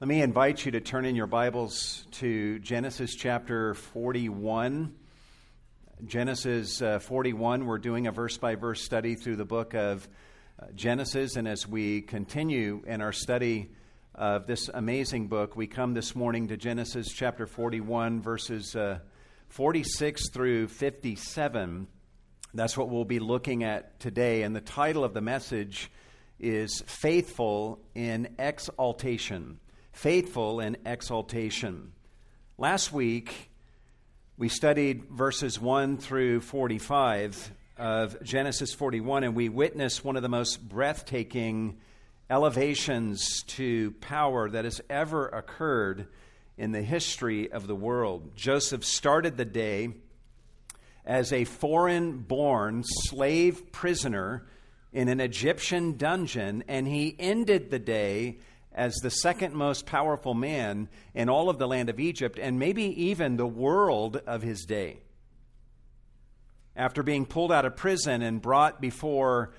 Let me invite you to turn in your Bibles to Genesis chapter 41. Genesis uh, 41, we're doing a verse by verse study through the book of uh, Genesis. And as we continue in our study of this amazing book, we come this morning to Genesis chapter 41, verses uh, 46 through 57. That's what we'll be looking at today. And the title of the message is Faithful in Exaltation faithful in exaltation. Last week, we studied verses 1 through 45 of Genesis 41, and we witnessed one of the most breathtaking elevations to power that has ever occurred in the history of the world. Joseph started the day as a foreign born slave prisoner in an Egyptian dungeon, and he ended the day as the second most powerful man in all of the land of Egypt and maybe even the world of his day. After being pulled out of prison and brought before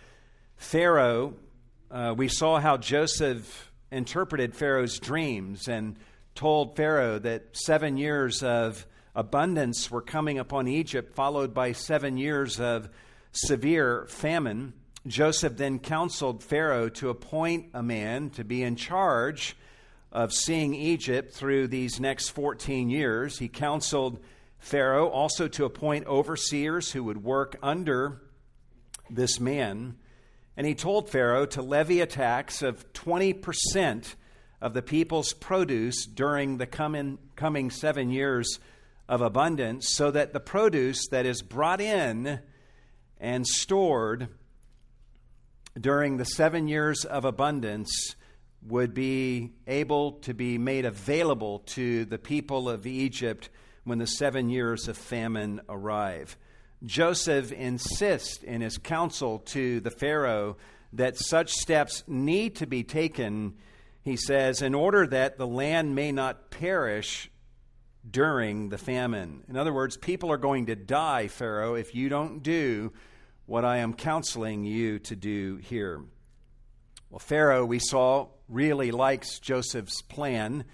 Pharaoh, uh, we saw how Joseph interpreted Pharaoh's dreams and told Pharaoh that seven years of abundance were coming upon Egypt, followed by seven years of severe famine. Joseph then counseled Pharaoh to appoint a man to be in charge of seeing Egypt through these next 14 years. He counseled Pharaoh also to appoint overseers who would work under this man. And he told Pharaoh to levy a tax of 20% of the people's produce during the coming, coming seven years of abundance, so that the produce that is brought in and stored during the seven years of abundance would be able to be made available to the people of Egypt when the seven years of famine arrive. Joseph insists in his counsel to the Pharaoh that such steps need to be taken, he says, in order that the land may not perish during the famine. In other words, people are going to die, Pharaoh, if you don't do what I am counseling you to do here. Well, Pharaoh, we saw, really likes Joseph's plan,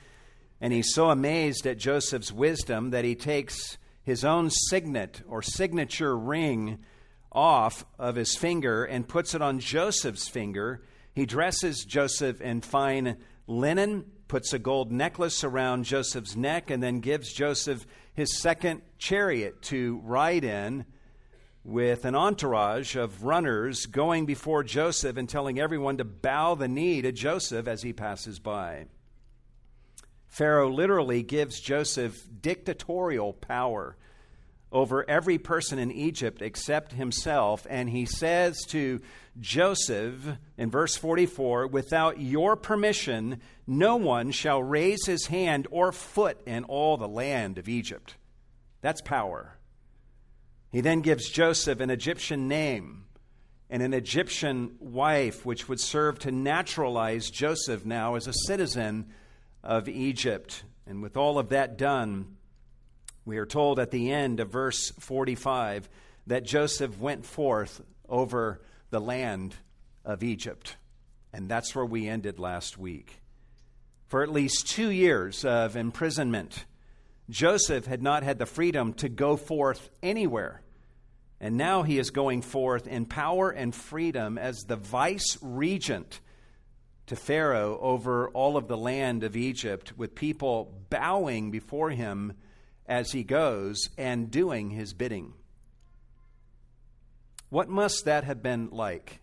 and he's so amazed at Joseph's wisdom that he takes his own signet or signature ring off of his finger and puts it on Joseph's finger. He dresses Joseph in fine linen, puts a gold necklace around Joseph's neck, and then gives Joseph his second chariot to ride in with an entourage of runners going before Joseph and telling everyone to bow the knee to Joseph as he passes by. Pharaoh literally gives Joseph dictatorial power over every person in Egypt except himself. And he says to Joseph in verse 44 Without your permission, no one shall raise his hand or foot in all the land of Egypt. That's power. He then gives Joseph an Egyptian name and an Egyptian wife, which would serve to naturalize Joseph now as a citizen of Egypt. And with all of that done, we are told at the end of verse 45 that Joseph went forth over the land of Egypt. And that's where we ended last week. For at least two years of imprisonment, Joseph had not had the freedom to go forth anywhere. And now he is going forth in power and freedom as the vice regent to Pharaoh over all of the land of Egypt, with people bowing before him as he goes and doing his bidding. What must that have been like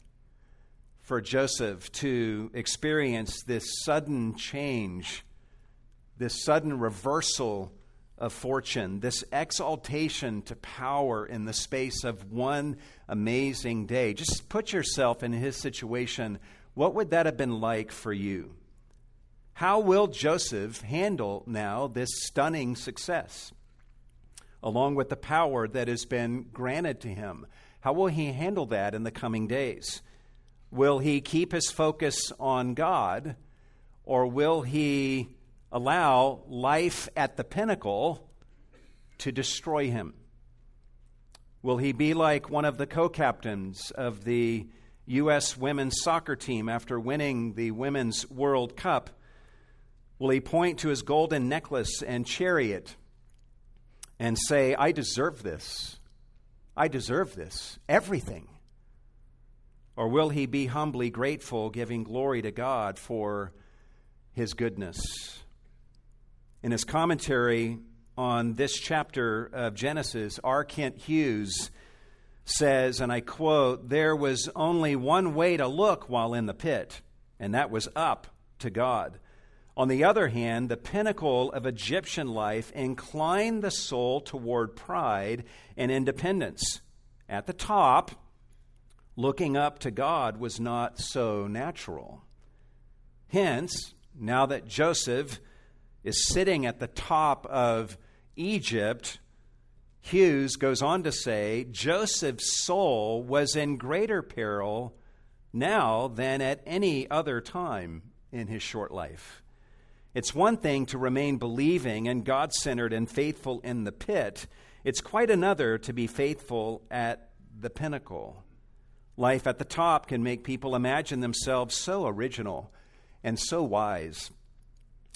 for Joseph to experience this sudden change, this sudden reversal of fortune, this exaltation to power in the space of one amazing day. Just put yourself in his situation. What would that have been like for you? How will Joseph handle now this stunning success, along with the power that has been granted to him? How will he handle that in the coming days? Will he keep his focus on God, or will he allow life at the pinnacle to destroy him? Will he be like one of the co captains of the U.S. women's soccer team after winning the Women's World Cup? Will he point to his golden necklace and chariot and say, I deserve this? I deserve this. Everything. Or will he be humbly grateful, giving glory to God for his goodness? In his commentary on this chapter of Genesis, R. Kent Hughes says, and I quote, There was only one way to look while in the pit, and that was up to God. On the other hand, the pinnacle of Egyptian life inclined the soul toward pride and independence. At the top, looking up to God was not so natural. Hence, now that Joseph is sitting at the top of Egypt, Hughes goes on to say Joseph's soul was in greater peril now than at any other time in his short life. It's one thing to remain believing and God centered and faithful in the pit, it's quite another to be faithful at the pinnacle. Life at the top can make people imagine themselves so original and so wise,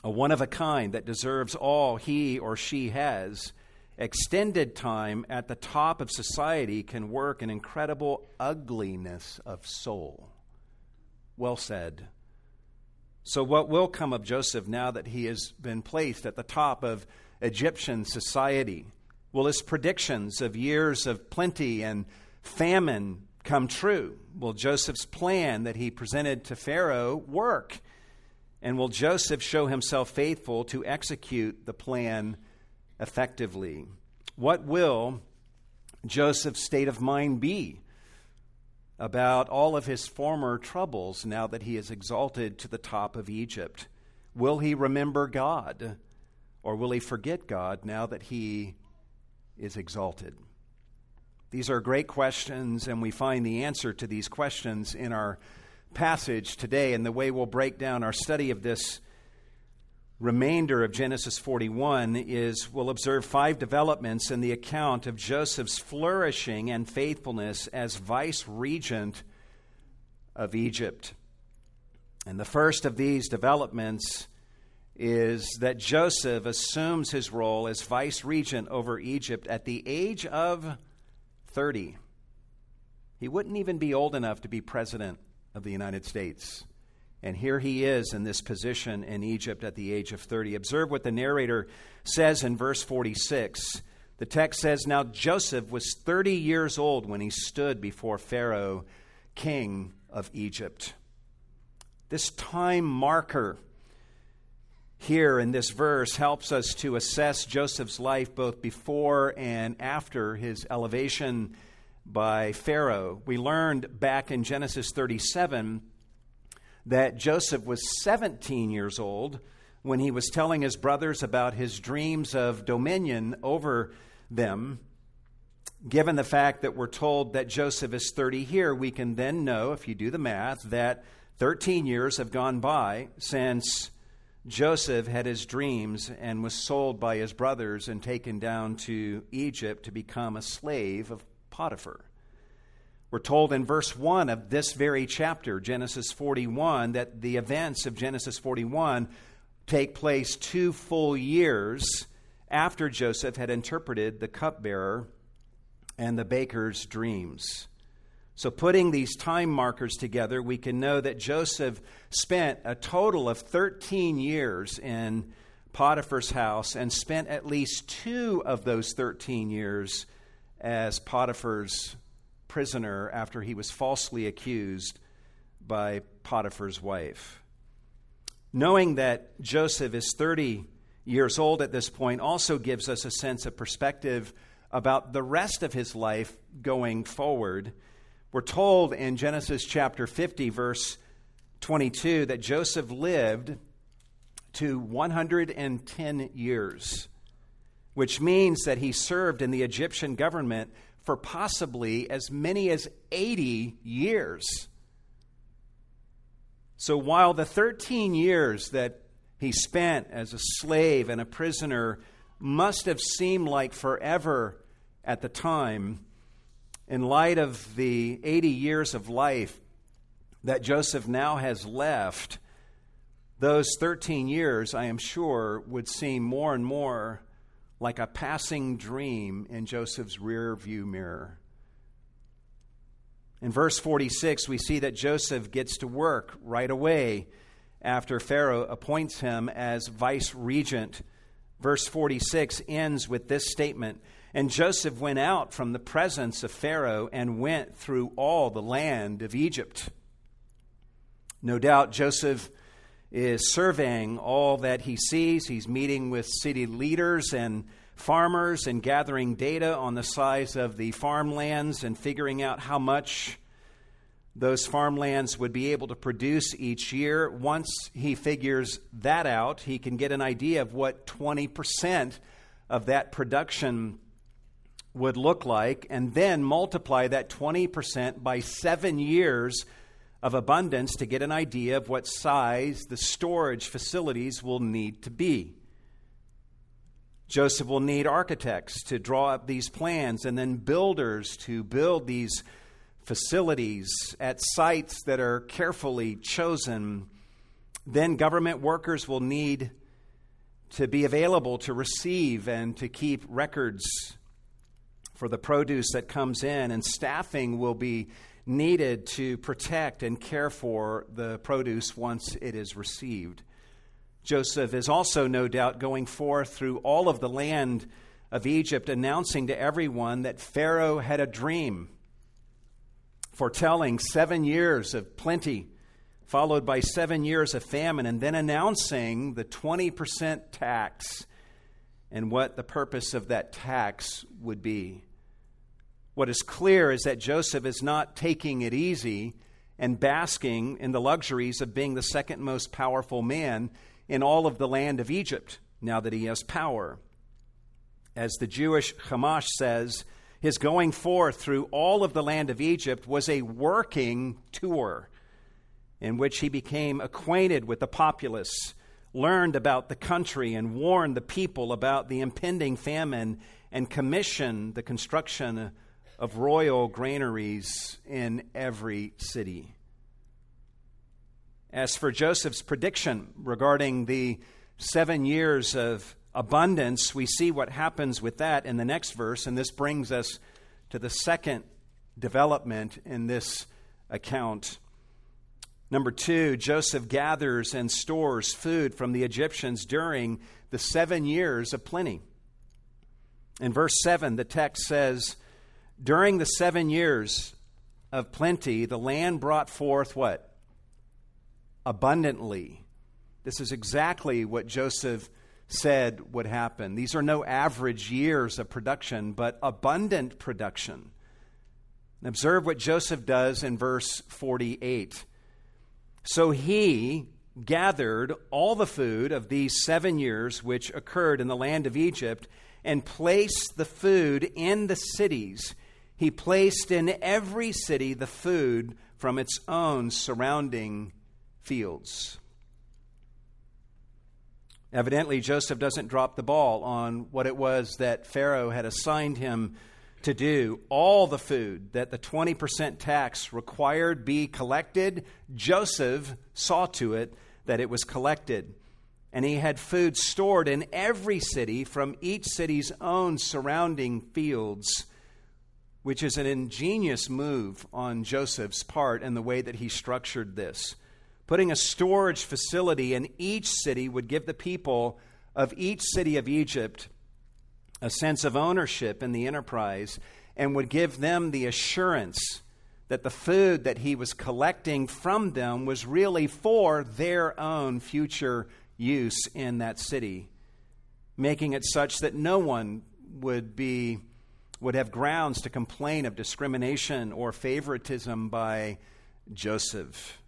a one of a kind that deserves all he or she has. Extended time at the top of society can work an incredible ugliness of soul. Well said. So, what will come of Joseph now that he has been placed at the top of Egyptian society? Will his predictions of years of plenty and famine come true? Will Joseph's plan that he presented to Pharaoh work? And will Joseph show himself faithful to execute the plan effectively? What will Joseph's state of mind be about all of his former troubles now that he is exalted to the top of Egypt? Will he remember God? Or will he forget God now that he is exalted? These are great questions, and we find the answer to these questions in our passage today. And the way we'll break down our study of this remainder of Genesis 41 is we'll observe five developments in the account of Joseph's flourishing and faithfulness as vice regent of Egypt. And the first of these developments is that Joseph assumes his role as vice regent over Egypt at the age of 30. He wouldn't even be old enough to be president of the United States. And here he is in this position in Egypt at the age of 30. Observe what the narrator says in verse 46. The text says, Now Joseph was 30 years old when he stood before Pharaoh, king of Egypt. This time marker here in this verse helps us to assess Joseph's life both before and after his elevation by Pharaoh. We learned back in Genesis 37 that Joseph was 17 years old when he was telling his brothers about his dreams of dominion over them. Given the fact that we're told that Joseph is 30 here, we can then know, if you do the math, that 13 years have gone by since Joseph had his dreams and was sold by his brothers and taken down to Egypt to become a slave of Potiphar. We're told in verse 1 of this very chapter, Genesis 41, that the events of Genesis 41 take place two full years after Joseph had interpreted the cupbearer and the baker's dreams. So, putting these time markers together, we can know that Joseph spent a total of 13 years in Potiphar's house and spent at least two of those 13 years as Potiphar's prisoner after he was falsely accused by Potiphar's wife. Knowing that Joseph is 30 years old at this point also gives us a sense of perspective about the rest of his life going forward. We're told in Genesis chapter 50, verse 22, that Joseph lived to 110 years, which means that he served in the Egyptian government for possibly as many as 80 years. So while the 13 years that he spent as a slave and a prisoner must have seemed like forever at the time, in light of the 80 years of life that Joseph now has left, those 13 years, I am sure, would seem more and more like a passing dream in Joseph's rear view mirror. In verse 46, we see that Joseph gets to work right away after Pharaoh appoints him as vice regent. Verse 46 ends with this statement And Joseph went out from the presence of Pharaoh and went through all the land of Egypt. No doubt Joseph is surveying all that he sees. He's meeting with city leaders and farmers and gathering data on the size of the farmlands and figuring out how much those farmlands would be able to produce each year. Once he figures that out, he can get an idea of what 20% of that production would look like, and then multiply that 20% by seven years of abundance to get an idea of what size the storage facilities will need to be. Joseph will need architects to draw up these plans and then builders to build these facilities at sites that are carefully chosen. Then government workers will need to be available to receive and to keep records for the produce that comes in, and staffing will be needed to protect and care for the produce once it is received. Joseph is also, no doubt, going forth through all of the land of Egypt, announcing to everyone that Pharaoh had a dream, foretelling seven years of plenty, followed by seven years of famine, and then announcing the 20% tax and what the purpose of that tax would be. What is clear is that Joseph is not taking it easy and basking in the luxuries of being the second most powerful man in all of the land of Egypt now that he has power. As the Jewish Humash says, his going forth through all of the land of Egypt was a working tour in which he became acquainted with the populace, learned about the country, and warned the people about the impending famine, and commissioned the construction of royal granaries in every city. As for Joseph's prediction regarding the seven years of abundance, we see what happens with that in the next verse, and this brings us to the second development in this account. Number two, Joseph gathers and stores food from the Egyptians during the seven years of plenty. In verse 7, the text says, During the seven years of plenty, the land brought forth what? abundantly. This is exactly what Joseph said would happen. These are no average years of production, but abundant production. And observe what Joseph does in verse 48. So he gathered all the food of these seven years which occurred in the land of Egypt and placed the food in the cities. He placed in every city the food from its own surrounding fields. Evidently, Joseph doesn't drop the ball on what it was that Pharaoh had assigned him to do. All the food that the 20% tax required be collected, Joseph saw to it that it was collected. And he had food stored in every city from each city's own surrounding fields, which is an ingenious move on Joseph's part and the way that he structured this. Putting a storage facility in each city would give the people of each city of Egypt a sense of ownership in the enterprise and would give them the assurance that the food that he was collecting from them was really for their own future use in that city, making it such that no one would be would have grounds to complain of discrimination or favoritism by Joseph.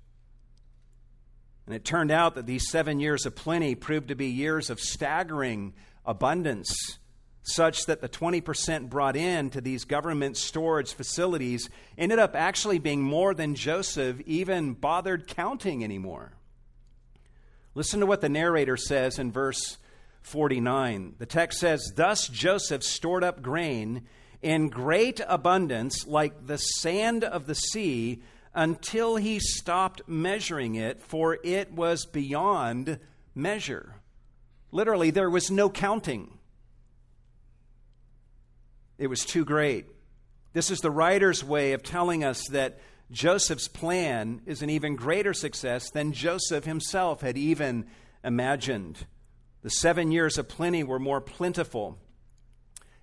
And it turned out that these seven years of plenty proved to be years of staggering abundance, such that the 20% brought in to these government storage facilities ended up actually being more than Joseph even bothered counting anymore. Listen to what the narrator says in verse 49. The text says, Thus Joseph stored up grain in great abundance, like the sand of the sea until he stopped measuring it, for it was beyond measure. Literally, there was no counting. It was too great. This is the writer's way of telling us that Joseph's plan is an even greater success than Joseph himself had even imagined. The seven years of plenty were more plentiful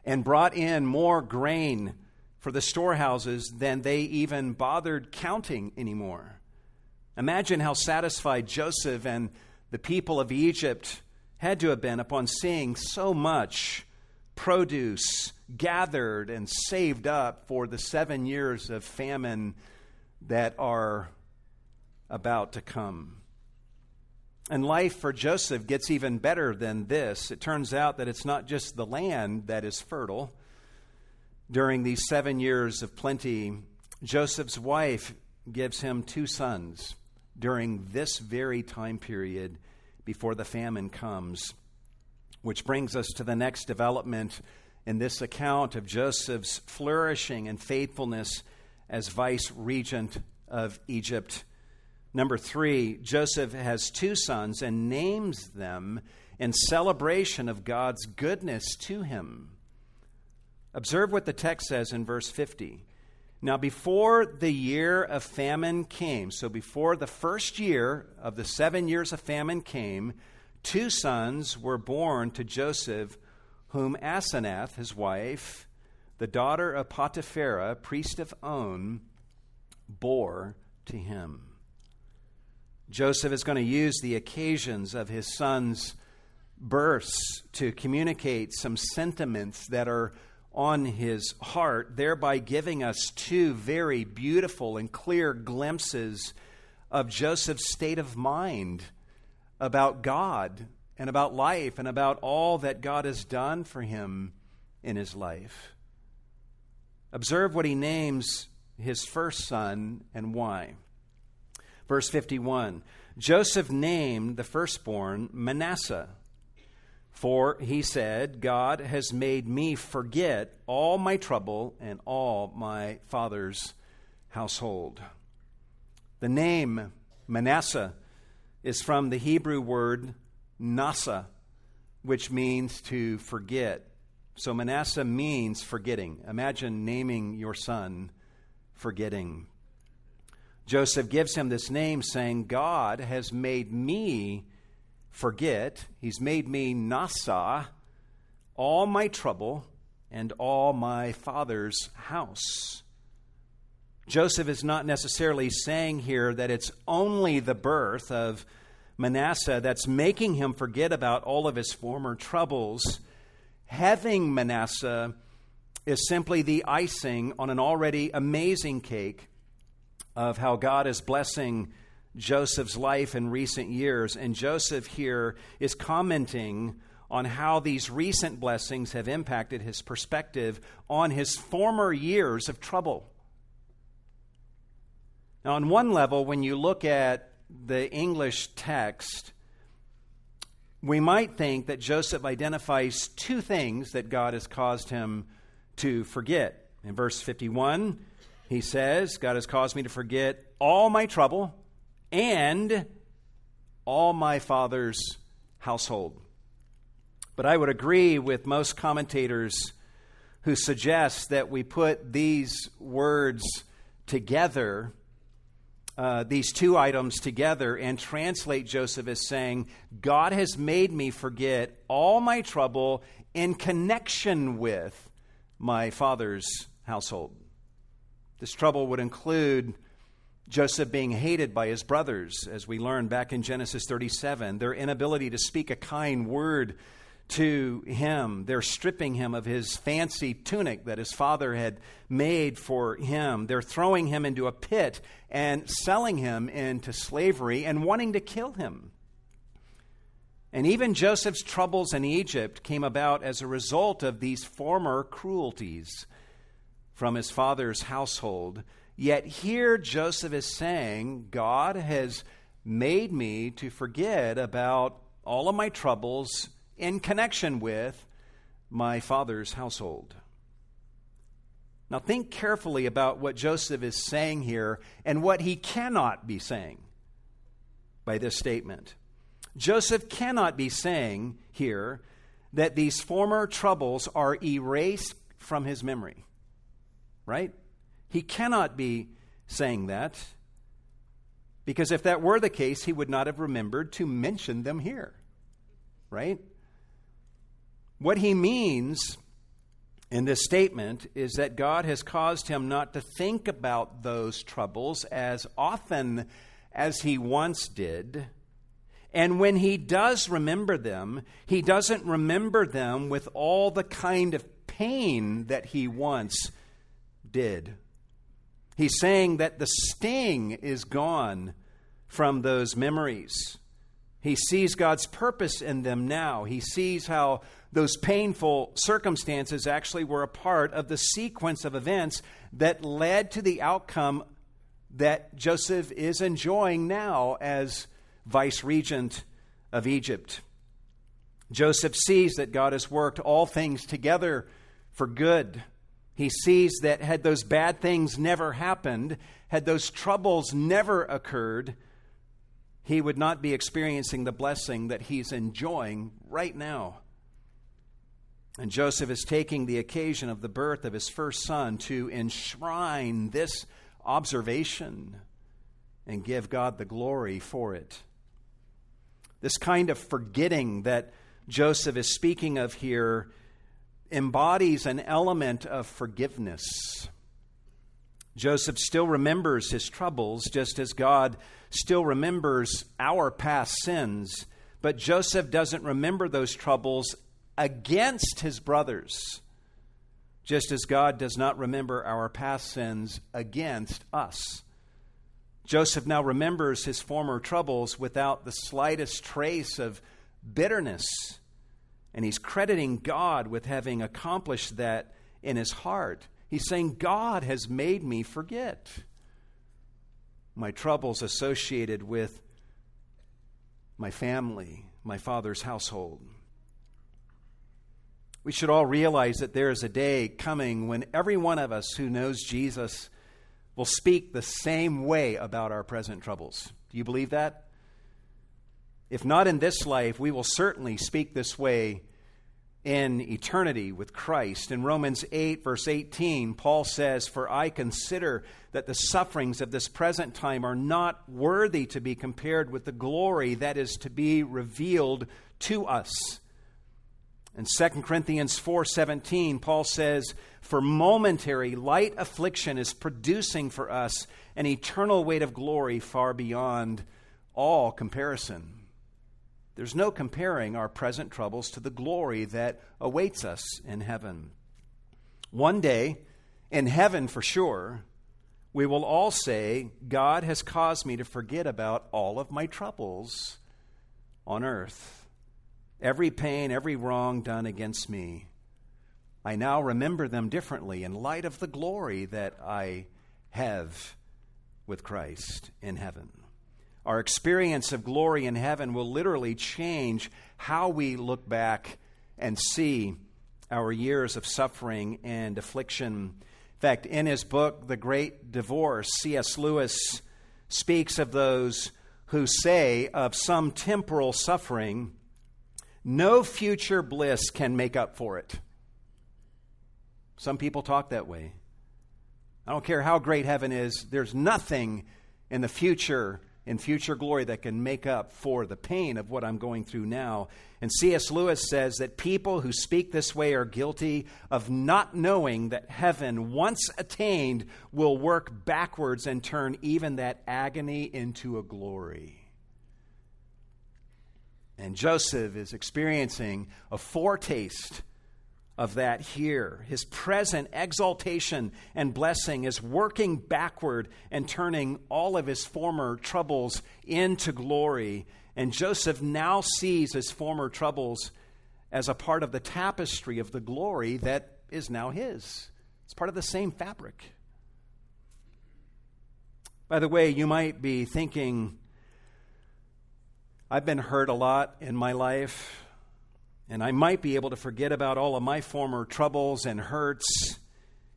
and brought in more grain for the storehouses than they even bothered counting anymore. Imagine how satisfied Joseph and the people of Egypt had to have been upon seeing so much produce gathered and saved up for the seven years of famine that are about to come. And life for Joseph gets even better than this. It turns out that it's not just the land that is fertile. During these seven years of plenty, Joseph's wife gives him two sons during this very time period before the famine comes. Which brings us to the next development in this account of Joseph's flourishing and faithfulness as vice regent of Egypt. Number three, Joseph has two sons and names them in celebration of God's goodness to him. Observe what the text says in verse 50. Now, before the year of famine came, so before the first year of the seven years of famine came, two sons were born to Joseph, whom Asenath, his wife, the daughter of Potipherah, priest of On, bore to him. Joseph is going to use the occasions of his son's births to communicate some sentiments that are on his heart, thereby giving us two very beautiful and clear glimpses of Joseph's state of mind about God and about life and about all that God has done for him in his life. Observe what he names his first son and why. Verse 51 Joseph named the firstborn Manasseh for he said, God has made me forget all my trouble and all my father's household. The name Manasseh is from the Hebrew word nashah, which means to forget. So Manasseh means forgetting. Imagine naming your son forgetting. Joseph gives him this name, saying, God has made me forget. He's made me nashah, all my trouble and all my father's house. Joseph is not necessarily saying here that it's only the birth of Manasseh that's making him forget about all of his former troubles. Having Manasseh is simply the icing on an already amazing cake of how God is blessing Joseph's life in recent years. And Joseph here is commenting on how these recent blessings have impacted his perspective on his former years of trouble. Now, on one level, when you look at the English text, we might think that Joseph identifies two things that God has caused him to forget. In verse 51, he says, God has caused me to forget all my trouble and all my father's household. But I would agree with most commentators who suggest that we put these words together, uh, these two items together, and translate Joseph as saying, God has made me forget all my trouble in connection with my father's household. This trouble would include Joseph being hated by his brothers, as we learn back in Genesis 37, their inability to speak a kind word to him. They're stripping him of his fancy tunic that his father had made for him. They're throwing him into a pit and selling him into slavery and wanting to kill him. And even Joseph's troubles in Egypt came about as a result of these former cruelties from his father's household Yet here Joseph is saying, God has made me to forget about all of my troubles in connection with my father's household. Now, think carefully about what Joseph is saying here and what he cannot be saying by this statement. Joseph cannot be saying here that these former troubles are erased from his memory, right? He cannot be saying that because if that were the case, he would not have remembered to mention them here, right? What he means in this statement is that God has caused him not to think about those troubles as often as he once did. And when he does remember them, he doesn't remember them with all the kind of pain that he once did. He's saying that the sting is gone from those memories. He sees God's purpose in them now. He sees how those painful circumstances actually were a part of the sequence of events that led to the outcome that Joseph is enjoying now as vice regent of Egypt. Joseph sees that God has worked all things together for good. He sees that had those bad things never happened, had those troubles never occurred, he would not be experiencing the blessing that he's enjoying right now. And Joseph is taking the occasion of the birth of his first son to enshrine this observation and give God the glory for it. This kind of forgetting that Joseph is speaking of here embodies an element of forgiveness. Joseph still remembers his troubles, just as God still remembers our past sins, but Joseph doesn't remember those troubles against his brothers, just as God does not remember our past sins against us. Joseph now remembers his former troubles without the slightest trace of bitterness, and he's crediting God with having accomplished that in his heart. He's saying, God has made me forget my troubles associated with my family, my father's household. We should all realize that there is a day coming when every one of us who knows Jesus will speak the same way about our present troubles. Do you believe that? If not in this life, we will certainly speak this way in eternity with Christ. In Romans 8, verse 18, Paul says, For I consider that the sufferings of this present time are not worthy to be compared with the glory that is to be revealed to us. In 2 Corinthians 4:17, Paul says, "For momentary light affliction is producing for us an eternal weight of glory far beyond all comparison." There's no comparing our present troubles to the glory that awaits us in heaven. One day, in heaven for sure, we will all say, God has caused me to forget about all of my troubles on earth every pain, every wrong done against me. I now remember them differently in light of the glory that I have with Christ in heaven. Our experience of glory in heaven will literally change how we look back and see our years of suffering and affliction. In fact, in his book, The Great Divorce, C.S. Lewis speaks of those who say of some temporal suffering, no future bliss can make up for it. Some people talk that way. I don't care how great heaven is, there's nothing in the future, in future glory, that can make up for the pain of what I'm going through now. And C.S. Lewis says that people who speak this way are guilty of not knowing that heaven, once attained, will work backwards and turn even that agony into a glory. And Joseph is experiencing a foretaste of that here. His present exaltation and blessing is working backward and turning all of his former troubles into glory. And Joseph now sees his former troubles as a part of the tapestry of the glory that is now his. It's part of the same fabric. By the way, you might be thinking, I've been hurt a lot in my life, and I might be able to forget about all of my former troubles and hurts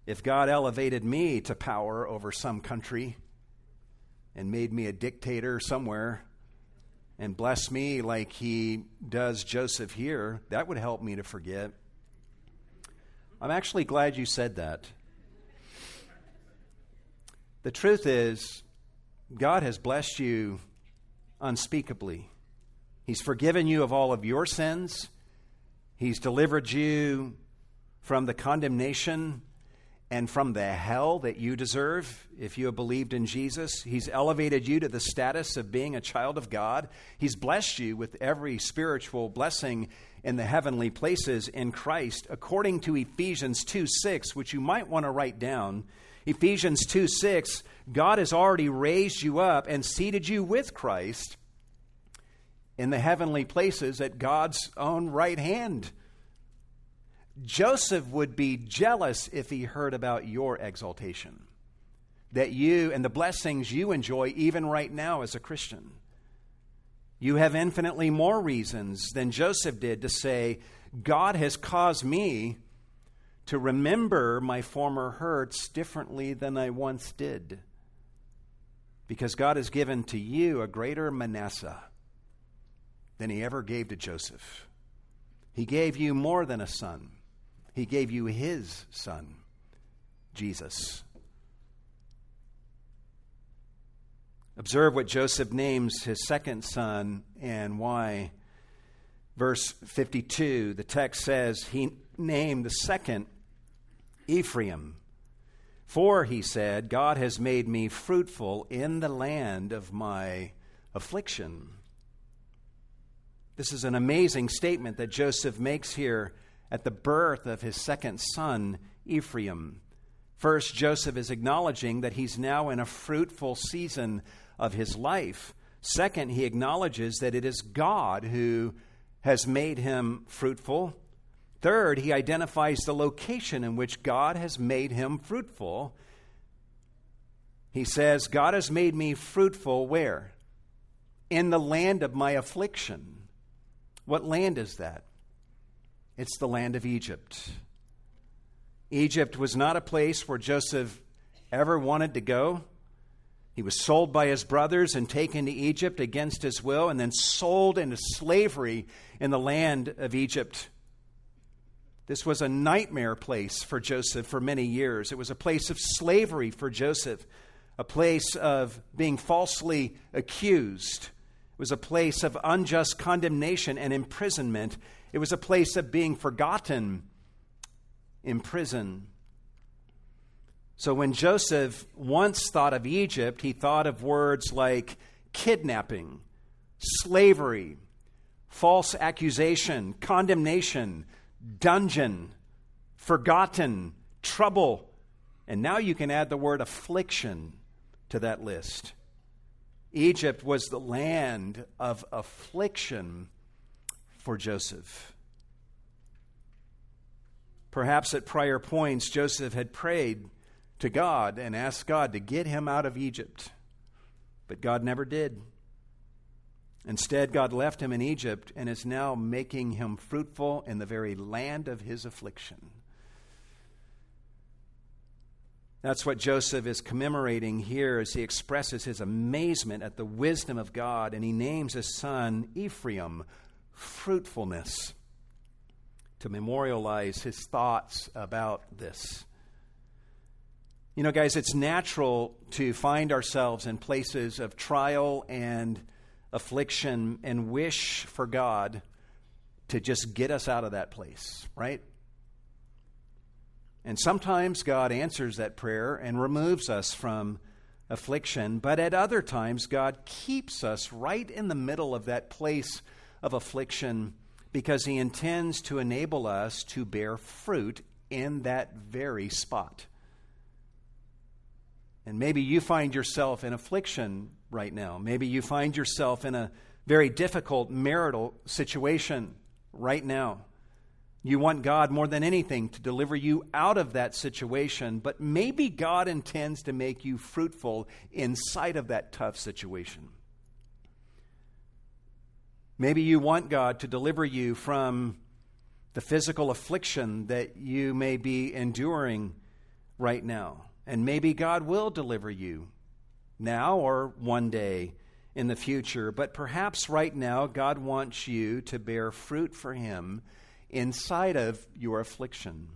If God elevated me to power over some country and made me a dictator somewhere and blessed me like he does Joseph here, that would help me to forget. I'm actually glad you said that. The truth is, God has blessed you unspeakably. He's forgiven you of all of your sins. He's delivered you from the condemnation and from the hell that you deserve if you have believed in Jesus. He's elevated you to the status of being a child of God. He's blessed you with every spiritual blessing in the heavenly places in Christ, according to Ephesians 2 6, which you might want to write down. Ephesians 2 6, God has already raised you up and seated you with Christ in the heavenly places at God's own right hand. Joseph would be jealous if he heard about your exaltation, that you and the blessings you enjoy even right now as a Christian. You have infinitely more reasons than Joseph did to say, God has caused me to remember my former hurts differently than I once did. Because God has given to you a greater Manasseh than he ever gave to Joseph. He gave you more than a son. He gave you His Son, Jesus. Observe what Joseph names his second son and why. Verse 52, the text says, He named the second Ephraim. For, he said, God has made me fruitful in the land of my affliction. This is an amazing statement that Joseph makes here at the birth of his second son, Ephraim. First, Joseph is acknowledging that he's now in a fruitful season of his life. Second, he acknowledges that it is God who has made him fruitful. Third, he identifies the location in which God has made him fruitful. He says, God has made me fruitful where? In the land of my affliction. What land is that? It's the land of Egypt. Egypt was not a place where Joseph ever wanted to go. He was sold by his brothers and taken to Egypt against his will, and then sold into slavery in the land of Egypt. This was a nightmare place for Joseph for many years. It was a place of slavery for Joseph, a place of being falsely accused. It was a place of unjust condemnation and imprisonment. It was a place of being forgotten in prison. So when Joseph once thought of Egypt, he thought of words like kidnapping, slavery, false accusation, condemnation, dungeon, forgotten, trouble. And now you can add the word affliction to that list. Egypt was the land of affliction for Joseph. Perhaps at prior points, Joseph had prayed to God and asked God to get him out of Egypt, but God never did. Instead, God left him in Egypt and is now making him fruitful in the very land of his affliction. That's what Joseph is commemorating here as he expresses his amazement at the wisdom of God, and he names his son Ephraim, fruitfulness to memorialize his thoughts about this. You know, guys, it's natural to find ourselves in places of trial and affliction and wish for God to just get us out of that place, right? And sometimes God answers that prayer and removes us from affliction, but at other times, God keeps us right in the middle of that place of affliction because he intends to enable us to bear fruit in that very spot. And maybe you find yourself in affliction right now. Maybe you find yourself in a very difficult marital situation right now. You want God more than anything to deliver you out of that situation, but maybe God intends to make you fruitful inside of that tough situation. Maybe you want God to deliver you from the physical affliction that you may be enduring right now. And maybe God will deliver you now or one day in the future. But perhaps right now, God wants you to bear fruit for Him inside of your affliction.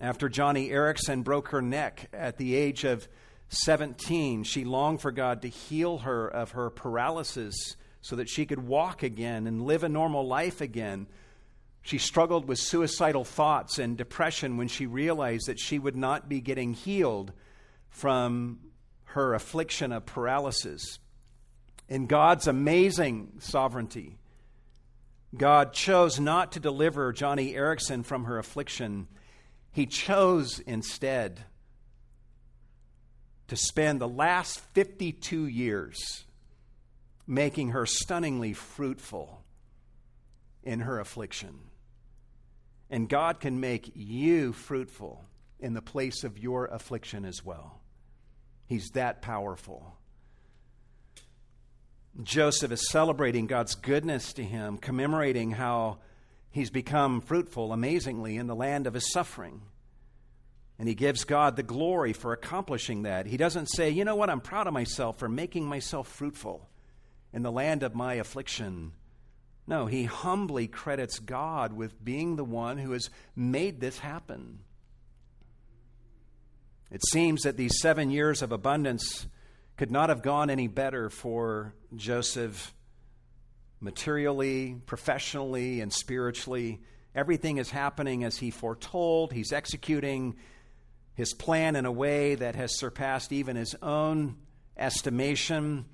After Joni Eareckson broke her neck at the age of 17, she longed for God to heal her of her paralysis so that she could walk again and live a normal life again. She struggled with suicidal thoughts and depression when she realized that she would not be getting healed from her affliction of paralysis. In God's amazing sovereignty, God chose not to deliver Joni Eareckson from her affliction. He chose instead to spend the last 52 years making her stunningly fruitful in her affliction. And God can make you fruitful in the place of your affliction as well. He's that powerful. Joseph is celebrating God's goodness to him, commemorating how he's become fruitful amazingly in the land of his suffering. And he gives God the glory for accomplishing that. He doesn't say, you know what, I'm proud of myself for making myself fruitful in the land of my affliction. No, he humbly credits God with being the one who has made this happen. It seems that these seven years of abundance could not have gone any better for Joseph materially, professionally, and spiritually. Everything is happening as he foretold. He's executing his plan in a way that has surpassed even his own estimation.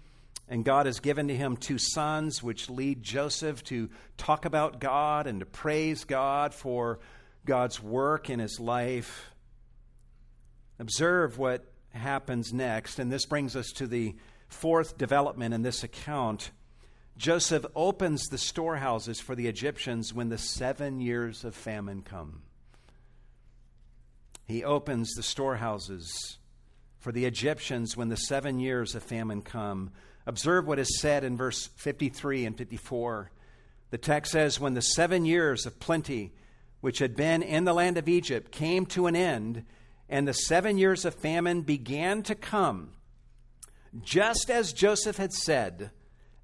And God has given to him two sons, which lead Joseph to talk about God and to praise God for God's work in his life. Observe what happens next, and this brings us to the fourth development in this account. Joseph opens the storehouses for the Egyptians when the seven years of famine come. He opens the storehouses for the Egyptians when the seven years of famine come. Observe what is said in verse 53 and 54. The text says, When the seven years of plenty which had been in the land of Egypt came to an end, and the seven years of famine began to come, just as Joseph had said,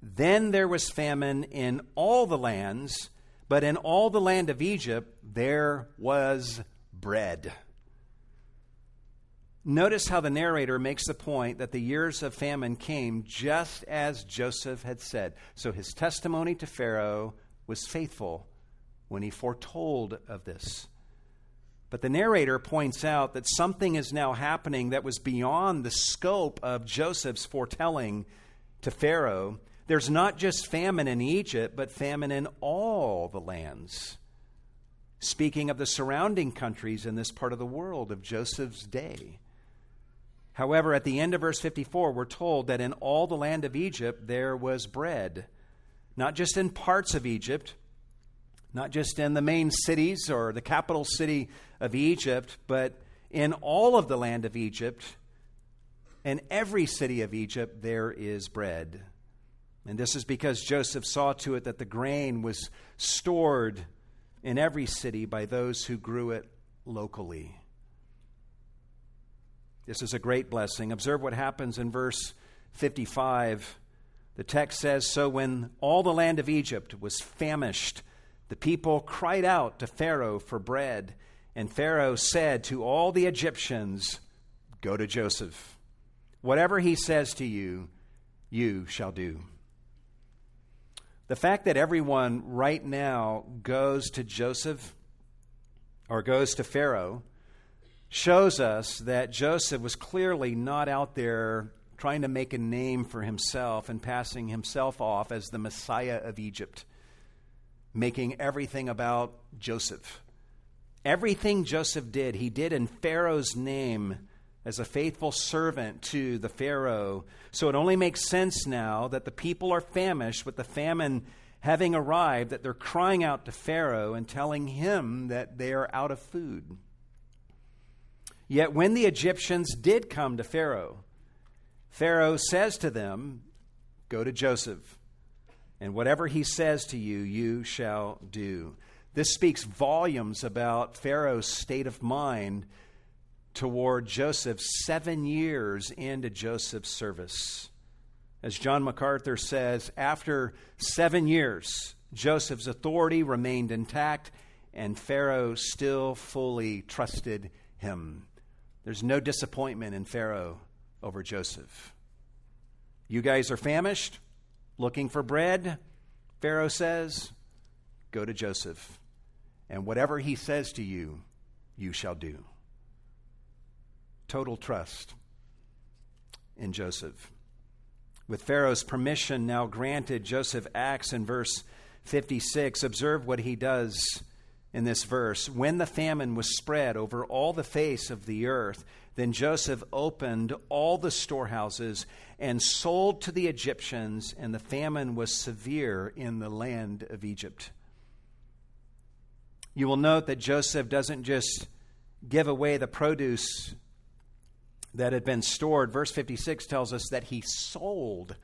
then there was famine in all the lands, but in all the land of Egypt there was bread. Notice how the narrator makes the point that the years of famine came just as Joseph had said. So his testimony to Pharaoh was faithful when he foretold of this. But the narrator points out that something is now happening that was beyond the scope of Joseph's foretelling to Pharaoh. There's not just famine in Egypt, but famine in all the lands. Speaking of the surrounding countries in this part of the world of Joseph's day. However, at the end of verse 54, we're told that in all the land of Egypt there was bread. Not just in parts of Egypt, not just in the main cities or the capital city of Egypt, but in all of the land of Egypt, in every city of Egypt, there is bread. And this is because Joseph saw to it that the grain was stored in every city by those who grew it locally. This is a great blessing. Observe what happens in verse 55. The text says So when all the land of Egypt was famished, the people cried out to Pharaoh for bread, and Pharaoh said to all the Egyptians, Go to Joseph. Whatever he says to you, you shall do. The fact that everyone right now goes to Joseph or goes to Pharaoh shows us that Joseph was clearly not out there trying to make a name for himself and passing himself off as the Messiah of Egypt making everything about Joseph. Everything Joseph did, he did in Pharaoh's name as a faithful servant to the Pharaoh. So it only makes sense now that the people are famished with the famine having arrived, that they're crying out to Pharaoh and telling him that they are out of food. Yet when the Egyptians did come to Pharaoh, Pharaoh says to them, Go to Joseph and whatever he says to you, you shall do. This speaks volumes about Pharaoh's state of mind toward Joseph seven years into Joseph's service. As John MacArthur says, after seven years, Joseph's authority remained intact and Pharaoh still fully trusted him. There's no disappointment in Pharaoh over Joseph. You guys are famished, looking for bread, Pharaoh says, go to Joseph, and whatever he says to you, you shall do. Total trust in Joseph. With Pharaoh's permission now granted, Joseph acts in verse 56. Observe what he does in this verse. When the famine was spread over all the face of the earth, then Joseph opened all the storehouses and sold to the Egyptians, and the famine was severe in the land of Egypt. You will note that Joseph doesn't just give away the produce that had been stored. Verse 56 tells us that he sold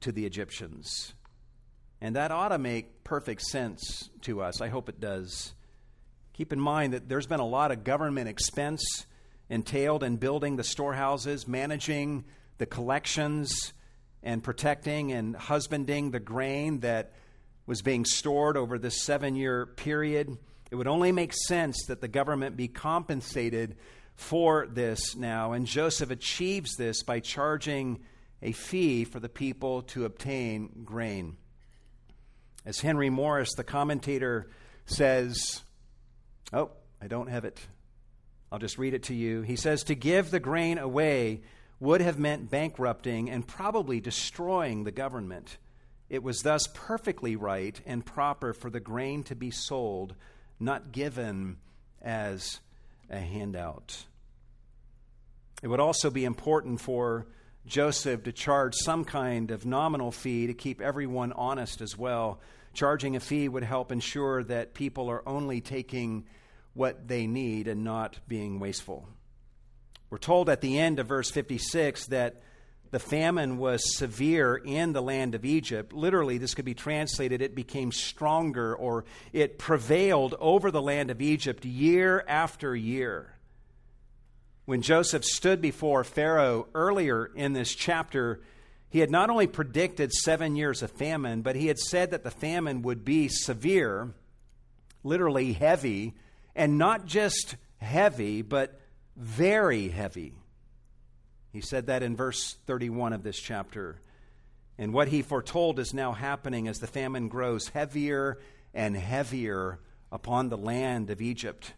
to the Egyptians. And that ought to make perfect sense to us. I hope it does. Keep in mind that there's been a lot of government expense entailed in building the storehouses, managing the collections, and protecting and husbanding the grain that was being stored over this seven year period. It would only make sense that the government be compensated for this now. And Joseph achieves this by charging a fee for the people to obtain grain. As Henry Morris, the commentator, says, Oh, I don't have it. I'll just read it to you. He says, To give the grain away would have meant bankrupting and probably destroying the government. It was thus perfectly right and proper for the grain to be sold, not given as a handout. It would also be important for Joseph to charge some kind of nominal fee to keep everyone honest as well. Charging a fee would help ensure that people are only taking what they need and not being wasteful. We're told at the end of verse 56 that the famine was severe in the land of Egypt. Literally, this could be translated it became stronger or it prevailed over the land of Egypt year after year. When Joseph stood before Pharaoh earlier in this chapter, he had not only predicted seven years of famine, but he had said that the famine would be severe, literally heavy, and not just heavy, but very heavy. He said that in verse 31 of this chapter. And what he foretold is now happening as the famine grows heavier and heavier upon the land of Egypt.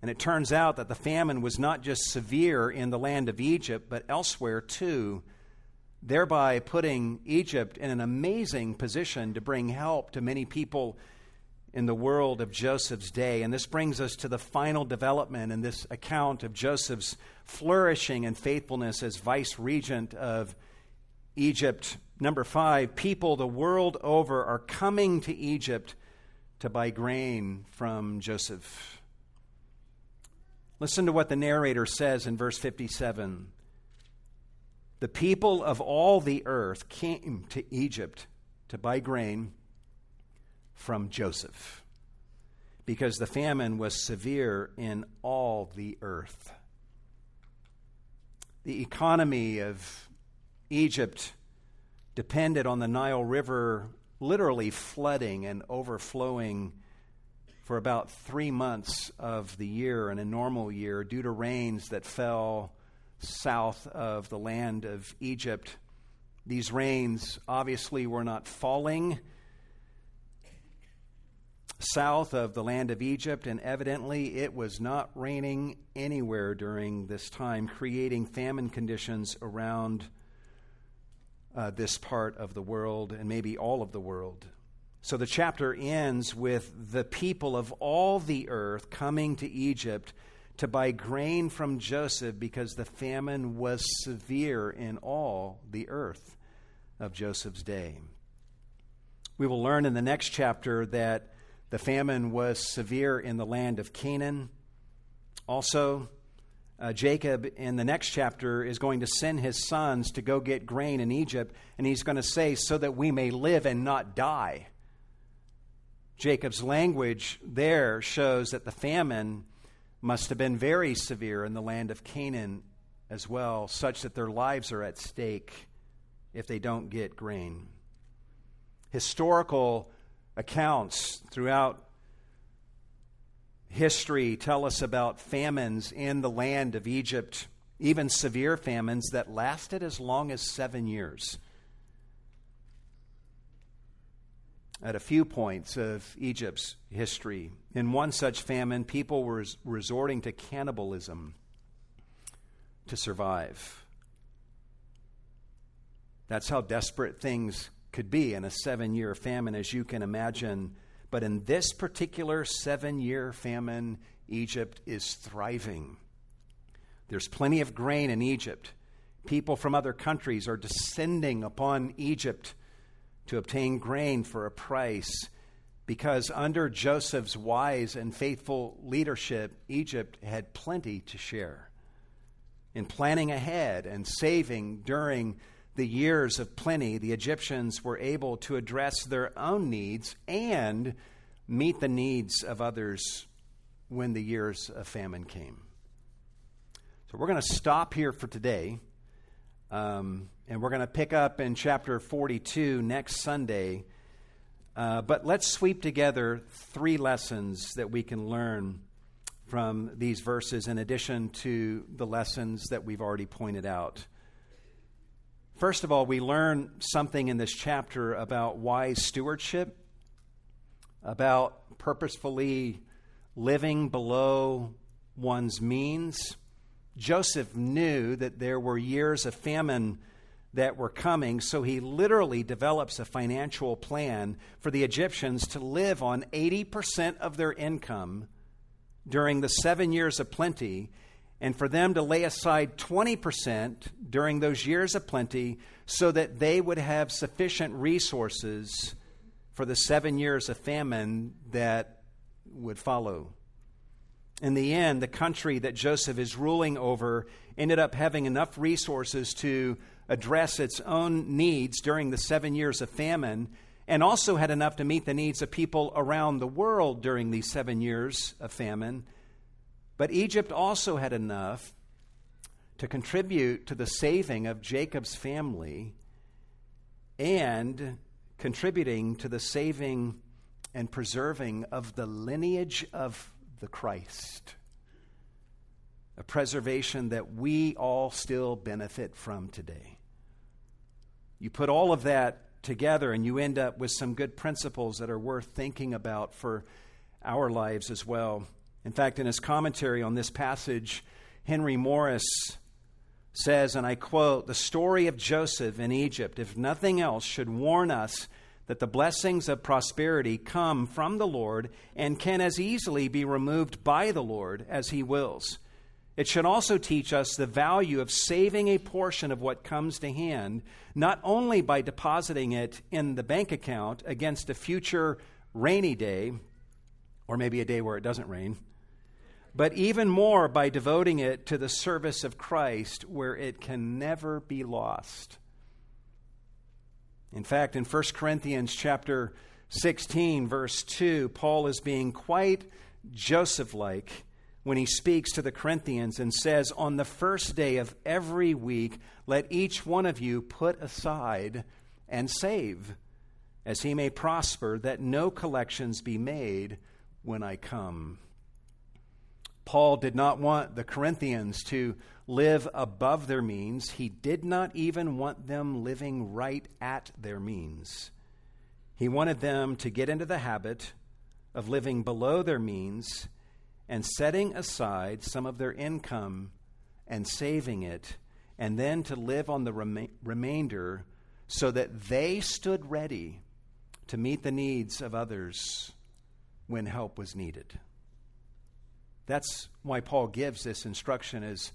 And it turns out that the famine was not just severe in the land of Egypt, but elsewhere too, thereby putting Egypt in an amazing position to bring help to many people in the world of Joseph's day. And this brings us to the final development in this account of Joseph's flourishing and faithfulness as vice regent of Egypt. Number five, people the world over are coming to Egypt to buy grain from Joseph. Listen to what the narrator says in verse 57. The people of all the earth came to Egypt to buy grain from Joseph because the famine was severe in all the earth. The economy of Egypt depended on the Nile River literally flooding and overflowing for about three months of the year in a normal year due to rains that fell south of the land of Egypt. These rains obviously were not falling south of the land of Egypt, and evidently it was not raining anywhere during this time, creating famine conditions around uh, this part of the world and maybe all of the world. So the chapter ends with the people of all the earth coming to Egypt to buy grain from Joseph because the famine was severe in all the earth of Joseph's day. We will learn in the next chapter that the famine was severe in the land of Canaan. Also, uh, Jacob in the next chapter is going to send his sons to go get grain in Egypt, and he's going to say, so that we may live and not die. Jacob's language there shows that the famine must have been very severe in the land of Canaan as well, such that their lives are at stake if they don't get grain. Historical accounts throughout history tell us about famines in the land of Egypt, even severe famines that lasted as long as seven years. At a few points of Egypt's history, in one such famine, people were resorting to cannibalism to survive. That's how desperate things could be in a seven year famine, as you can imagine. But in this particular seven year famine, Egypt is thriving. There's plenty of grain in Egypt. People from other countries are descending upon Egypt to obtain grain for a price because under Joseph's wise and faithful leadership, Egypt had plenty to share. In planning ahead and saving during the years of plenty, the Egyptians were able to address their own needs and meet the needs of others when the years of famine came. So we're going to stop here for today. Um, and we're going to pick up in chapter 42 next Sunday. Uh, but let's sweep together three lessons that we can learn from these verses in addition to the lessons that we've already pointed out. First of all, we learn something in this chapter about wise stewardship, about purposefully living below one's means. Joseph knew that there were years of famine that were coming, so he literally develops a financial plan for the Egyptians to live on 80% of their income during the seven years of plenty and for them to lay aside 20% during those years of plenty so that they would have sufficient resources for the seven years of famine that would follow. In the end, the country that Joseph is ruling over ended up having enough resources to address its own needs during the seven years of famine and also had enough to meet the needs of people around the world during these seven years of famine. But Egypt also had enough to contribute to the saving of Jacob's family and contributing to the saving and preserving of the lineage of the Christ. A preservation that we all still benefit from today. You put all of that together and you end up with some good principles that are worth thinking about for our lives as well. In fact, in his commentary on this passage, Henry Morris says, and I quote, The story of Joseph in Egypt, if nothing else, should warn us that the blessings of prosperity come from the Lord and can as easily be removed by the Lord as he wills. It should also teach us the value of saving a portion of what comes to hand, not only by depositing it in the bank account against a future rainy day, or maybe a day where it doesn't rain, but even more by devoting it to the service of Christ where it can never be lost. In fact, in 1 Corinthians chapter 16 verse 2, Paul is being quite Joseph-like when he speaks to the Corinthians and says, "On the first day of every week, let each one of you put aside and save, as he may prosper, that no collections be made when I come." Paul did not want the Corinthians to live above their means. He did not even want them living right at their means. He wanted them to get into the habit of living below their means and setting aside some of their income and saving it, and then to live on the rem- remainder so that they stood ready to meet the needs of others when help was needed. That's why Paul gives this instruction, as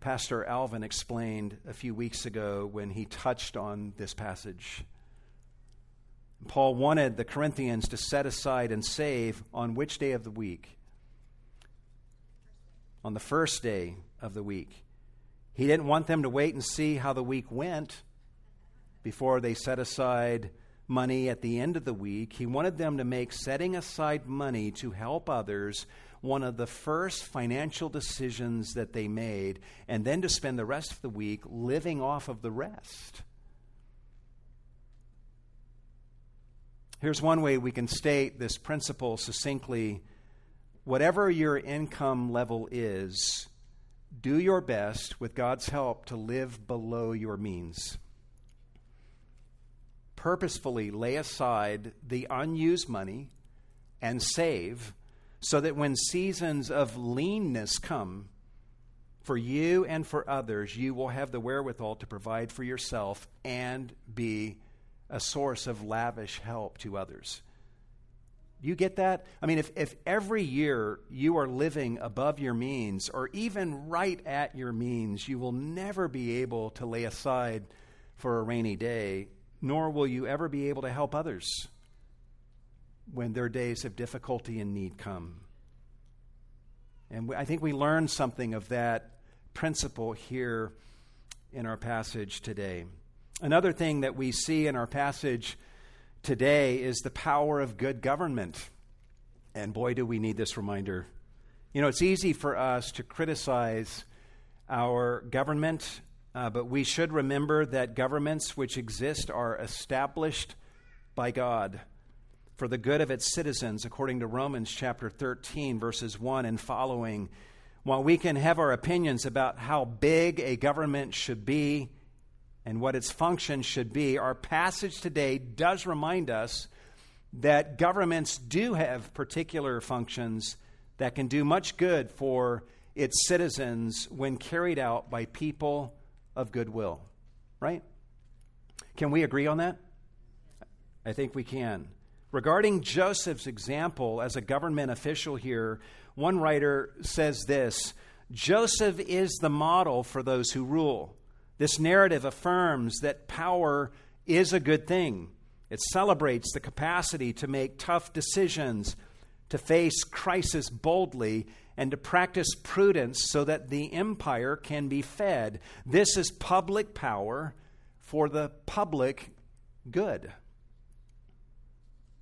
Pastor Alvin explained a few weeks ago when he touched on this passage. Paul wanted the Corinthians to set aside and save on which day of the week? On the first day of the week. He didn't want them to wait and see how the week went before they set aside money at the end of the week. He wanted them to make setting aside money to help others one of the first financial decisions that they made, and then to spend the rest of the week living off of the rest. Here's one way we can state this principle succinctly whatever your income level is, do your best with God's help to live below your means. Purposefully lay aside the unused money and save so that when seasons of leanness come for you and for others, you will have the wherewithal to provide for yourself and be a source of lavish help to others. You get that? I mean, if, if every year you are living above your means or even right at your means, you will never be able to lay aside for a rainy day, nor will you ever be able to help others when their days of difficulty and need come. And I think we learn something of that principle here in our passage today. Another thing that we see in our passage today is the power of good government. And boy, do we need this reminder. You know, it's easy for us to criticize our government, uh, but we should remember that governments which exist are established by God for the good of its citizens, according to Romans chapter 13, verses 1 and following. While we can have our opinions about how big a government should be, and what its function should be, our passage today does remind us that governments do have particular functions that can do much good for its citizens when carried out by people of goodwill. Right? Can we agree on that? I think we can. Regarding Joseph's example as a government official here, one writer says this Joseph is the model for those who rule. This narrative affirms that power is a good thing. It celebrates the capacity to make tough decisions, to face crisis boldly, and to practice prudence so that the empire can be fed. This is public power for the public good.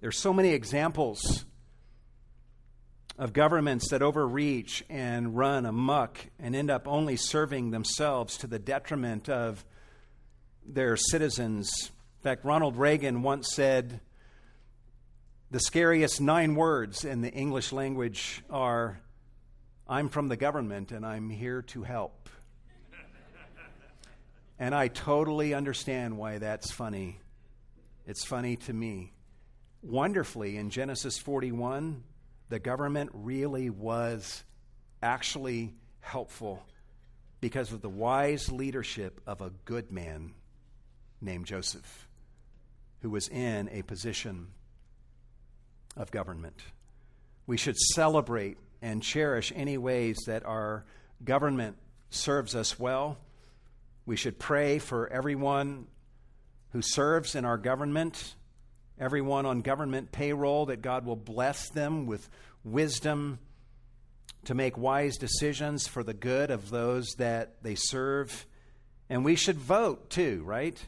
There's so many examples of governments that overreach and run amuck and end up only serving themselves to the detriment of their citizens. In fact, Ronald Reagan once said, The scariest nine words in the English language are, I'm from the government and I'm here to help. and I totally understand why that's funny. It's funny to me. Wonderfully, in Genesis 41, the government really was actually helpful because of the wise leadership of a good man named Joseph, who was in a position of government. We should celebrate and cherish any ways that our government serves us well. We should pray for everyone who serves in our government everyone on government payroll, that God will bless them with wisdom to make wise decisions for the good of those that they serve. And we should vote too, right?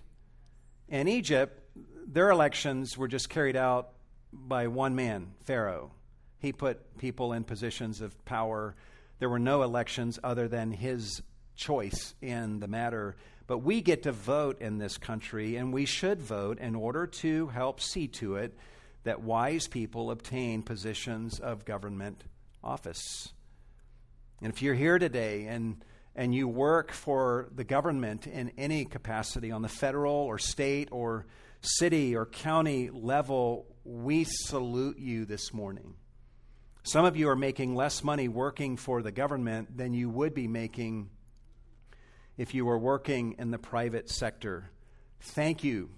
In Egypt, their elections were just carried out by one man, Pharaoh. He put people in positions of power. There were no elections other than his choice in the matter. But we get to vote in this country, and we should vote in order to help see to it that wise people obtain positions of government office. And if you're here today and and you work for the government in any capacity on the federal or state or city or county level, we salute you this morning. Some of you are making less money working for the government than you would be making if you are working in the private sector. Thank you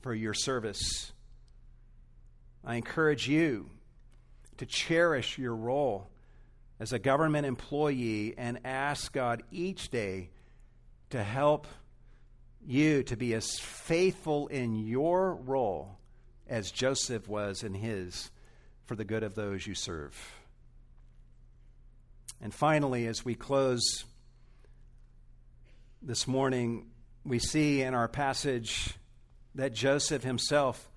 for your service. I encourage you to cherish your role as a government employee and ask God each day to help you to be as faithful in your role as Joseph was in his for the good of those you serve. And finally, as we close this morning, we see in our passage that Joseph himself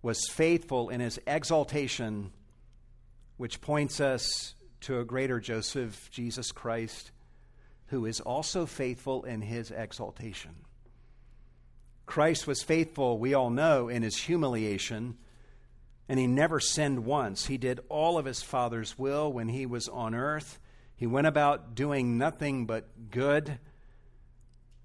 was faithful in his exaltation, which points us to a greater Joseph, Jesus Christ, who is also faithful in his exaltation. Christ was faithful, we all know, in his humiliation, and he never sinned once. He did all of his Father's will when he was on earth. He went about doing nothing but good,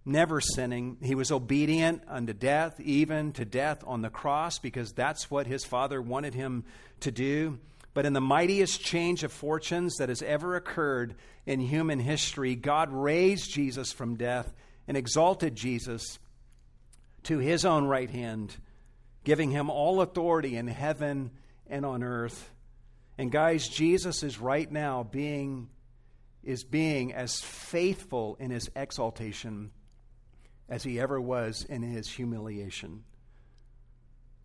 never sinning. He was obedient unto death, even to death on the cross, because that's what his Father wanted him to do. But in the mightiest change of fortunes that has ever occurred in human history, God raised Jesus from death and exalted Jesus to his own right hand, giving him all authority in heaven and on earth. And guys, Jesus is right now being is being as faithful in his exaltation as he ever was in his humiliation.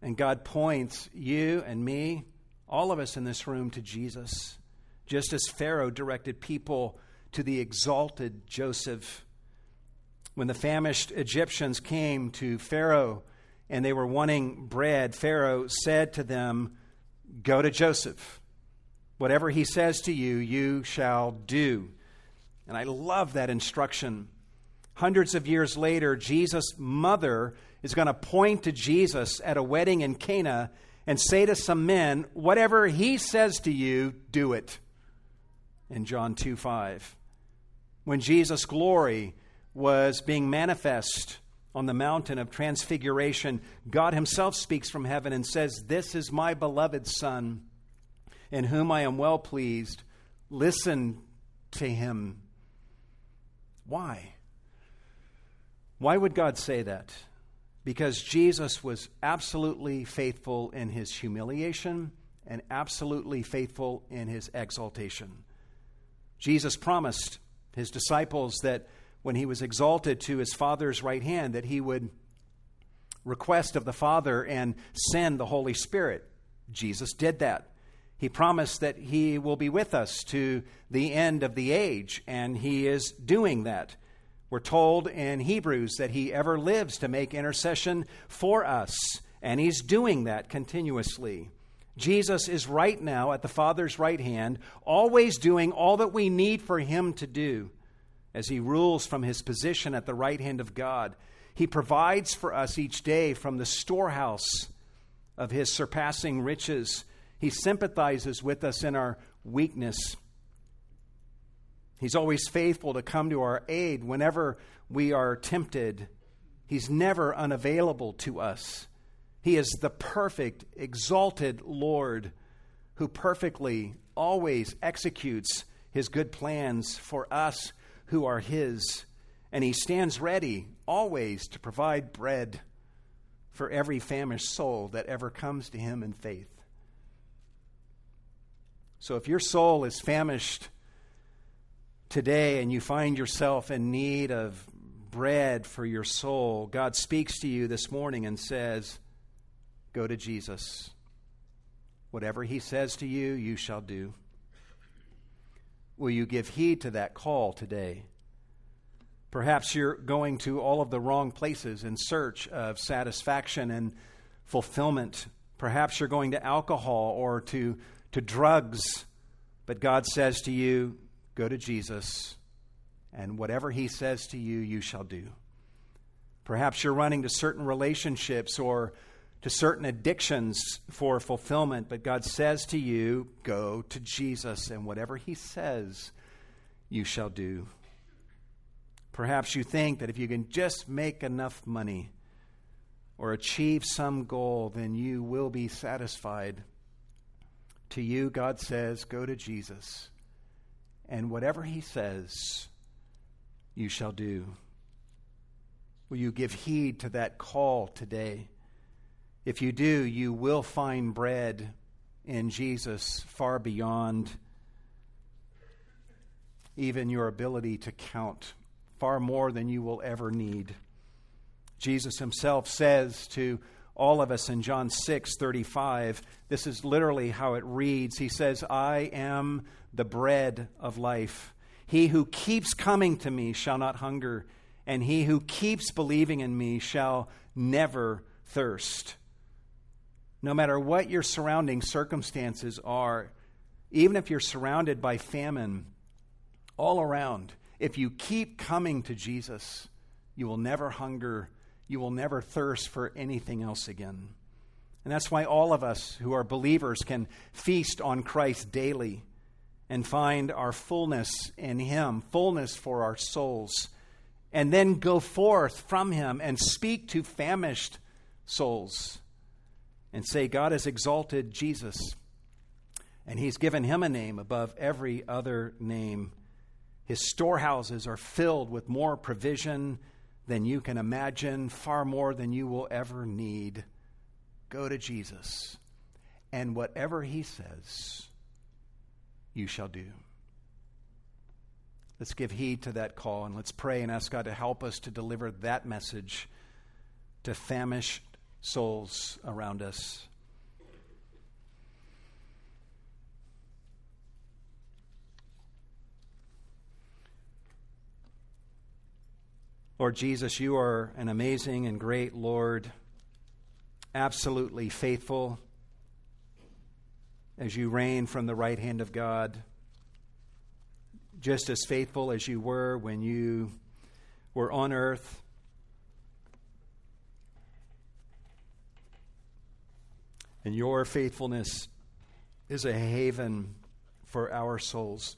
And God points you and me, all of us in this room, to Jesus, just as Pharaoh directed people to the exalted Joseph. When the famished Egyptians came to Pharaoh and they were wanting bread, Pharaoh said to them, Go to Joseph. Whatever he says to you, you shall do. And I love that instruction. Hundreds of years later, Jesus' mother is going to point to Jesus at a wedding in Cana and say to some men, Whatever he says to you, do it. In John 2 5. When Jesus' glory was being manifest on the mountain of transfiguration, God Himself speaks from heaven and says, This is my beloved Son, in whom I am well pleased. Listen to Him. Why? Why would God say that? Because Jesus was absolutely faithful in his humiliation and absolutely faithful in his exaltation. Jesus promised his disciples that when he was exalted to his Father's right hand, that he would request of the Father and send the Holy Spirit. Jesus did that. He promised that he will be with us to the end of the age, and he is doing that. We're told in Hebrews that he ever lives to make intercession for us, and he's doing that continuously. Jesus is right now at the Father's right hand, always doing all that we need for him to do as he rules from his position at the right hand of God. He provides for us each day from the storehouse of his surpassing riches. He sympathizes with us in our weakness. He's always faithful to come to our aid whenever we are tempted. He's never unavailable to us. He is the perfect, exalted Lord who perfectly always executes his good plans for us who are his, and he stands ready always to provide bread for every famished soul that ever comes to him in faith. So if your soul is famished today and you find yourself in need of bread for your soul, God speaks to you this morning and says, Go to Jesus. Whatever he says to you, you shall do. Will you give heed to that call today? Perhaps you're going to all of the wrong places in search of satisfaction and fulfillment. Perhaps you're going to alcohol or to, to drugs. But God says to you, go to Jesus, and whatever He says to you, you shall do. Perhaps you're running to certain relationships or to certain addictions for fulfillment, but God says to you, Go to Jesus, and whatever He says, you shall do. Perhaps you think that if you can just make enough money or achieve some goal, then you will be satisfied. To you, God says, Go to Jesus, and whatever He says, you shall do. Will you give heed to that call today? If you do, you will find bread in Jesus far beyond even your ability to count, far more than you will ever need. Jesus himself says to all of us in John 6 35, this is literally how it reads. He says, I am the bread of life. He who keeps coming to me shall not hunger, and he who keeps believing in me shall never thirst. No matter what your surrounding circumstances are, even if you're surrounded by famine all around, if you keep coming to Jesus, you will never hunger, you will never thirst for anything else again. And that's why all of us who are believers can feast on Christ daily and find our fullness in Him, fullness for our souls, and then go forth from Him and speak to famished souls and say, God has exalted Jesus, and He's given Him a name above every other name. His storehouses are filled with more provision than you can imagine, far more than you will ever need. Go to Jesus, and whatever He says, you shall do. Let's give heed to that call and let's pray and ask God to help us to deliver that message to famished souls around us. Lord Jesus, you are an amazing and great Lord, absolutely faithful as you reign from the right hand of God, just as faithful as you were when you were on earth. And your faithfulness is a haven for our souls.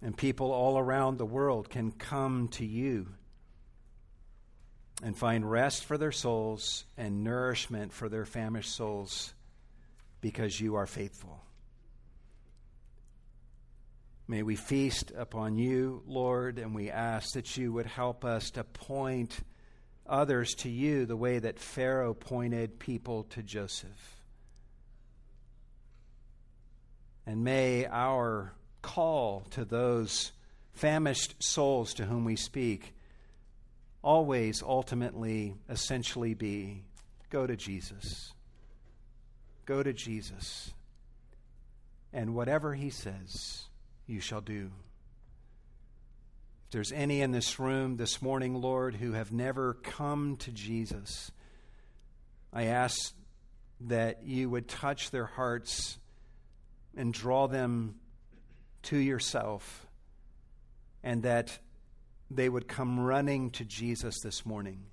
And people all around the world can come to you and find rest for their souls and nourishment for their famished souls because you are faithful. May we feast upon you, Lord, and we ask that you would help us to point others to you the way that Pharaoh pointed people to Joseph. And may our call to those famished souls to whom we speak always ultimately, essentially be go to Jesus. Go to Jesus. And whatever he says, you shall do. If there's any in this room this morning, Lord, who have never come to Jesus, I ask that you would touch their hearts and draw them to yourself, and that they would come running to Jesus this morning,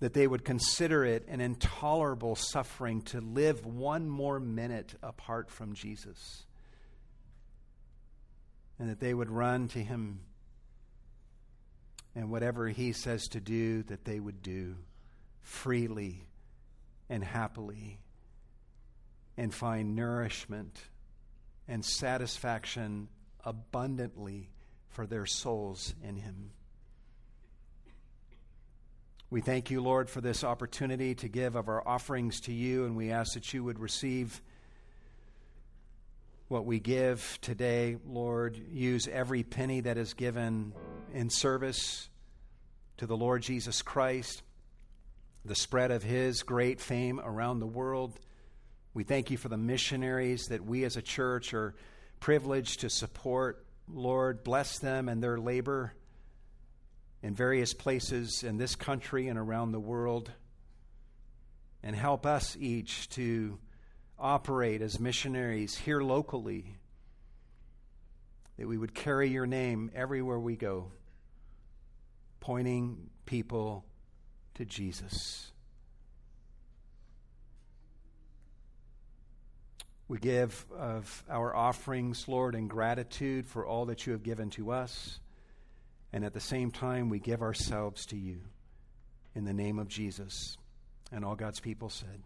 that they would consider it an intolerable suffering to live one more minute apart from Jesus, and that they would run to Him, and whatever He says to do, that they would do freely and happily, and find nourishment and satisfaction abundantly for their souls in Him. We thank you, Lord, for this opportunity to give of our offerings to you, and we ask that you would receive what we give today, Lord. Use every penny that is given in service to the Lord Jesus Christ, the spread of his great fame around the world. We thank you for the missionaries that we as a church are privileged to support Lord, bless them and their labor in various places in this country and around the world. And help us each to operate as missionaries here locally, that we would carry your name everywhere we go, pointing people to Jesus. We give of our offerings, Lord, in gratitude for all that you have given to us. And at the same time, we give ourselves to you in the name of Jesus. And all God's people said,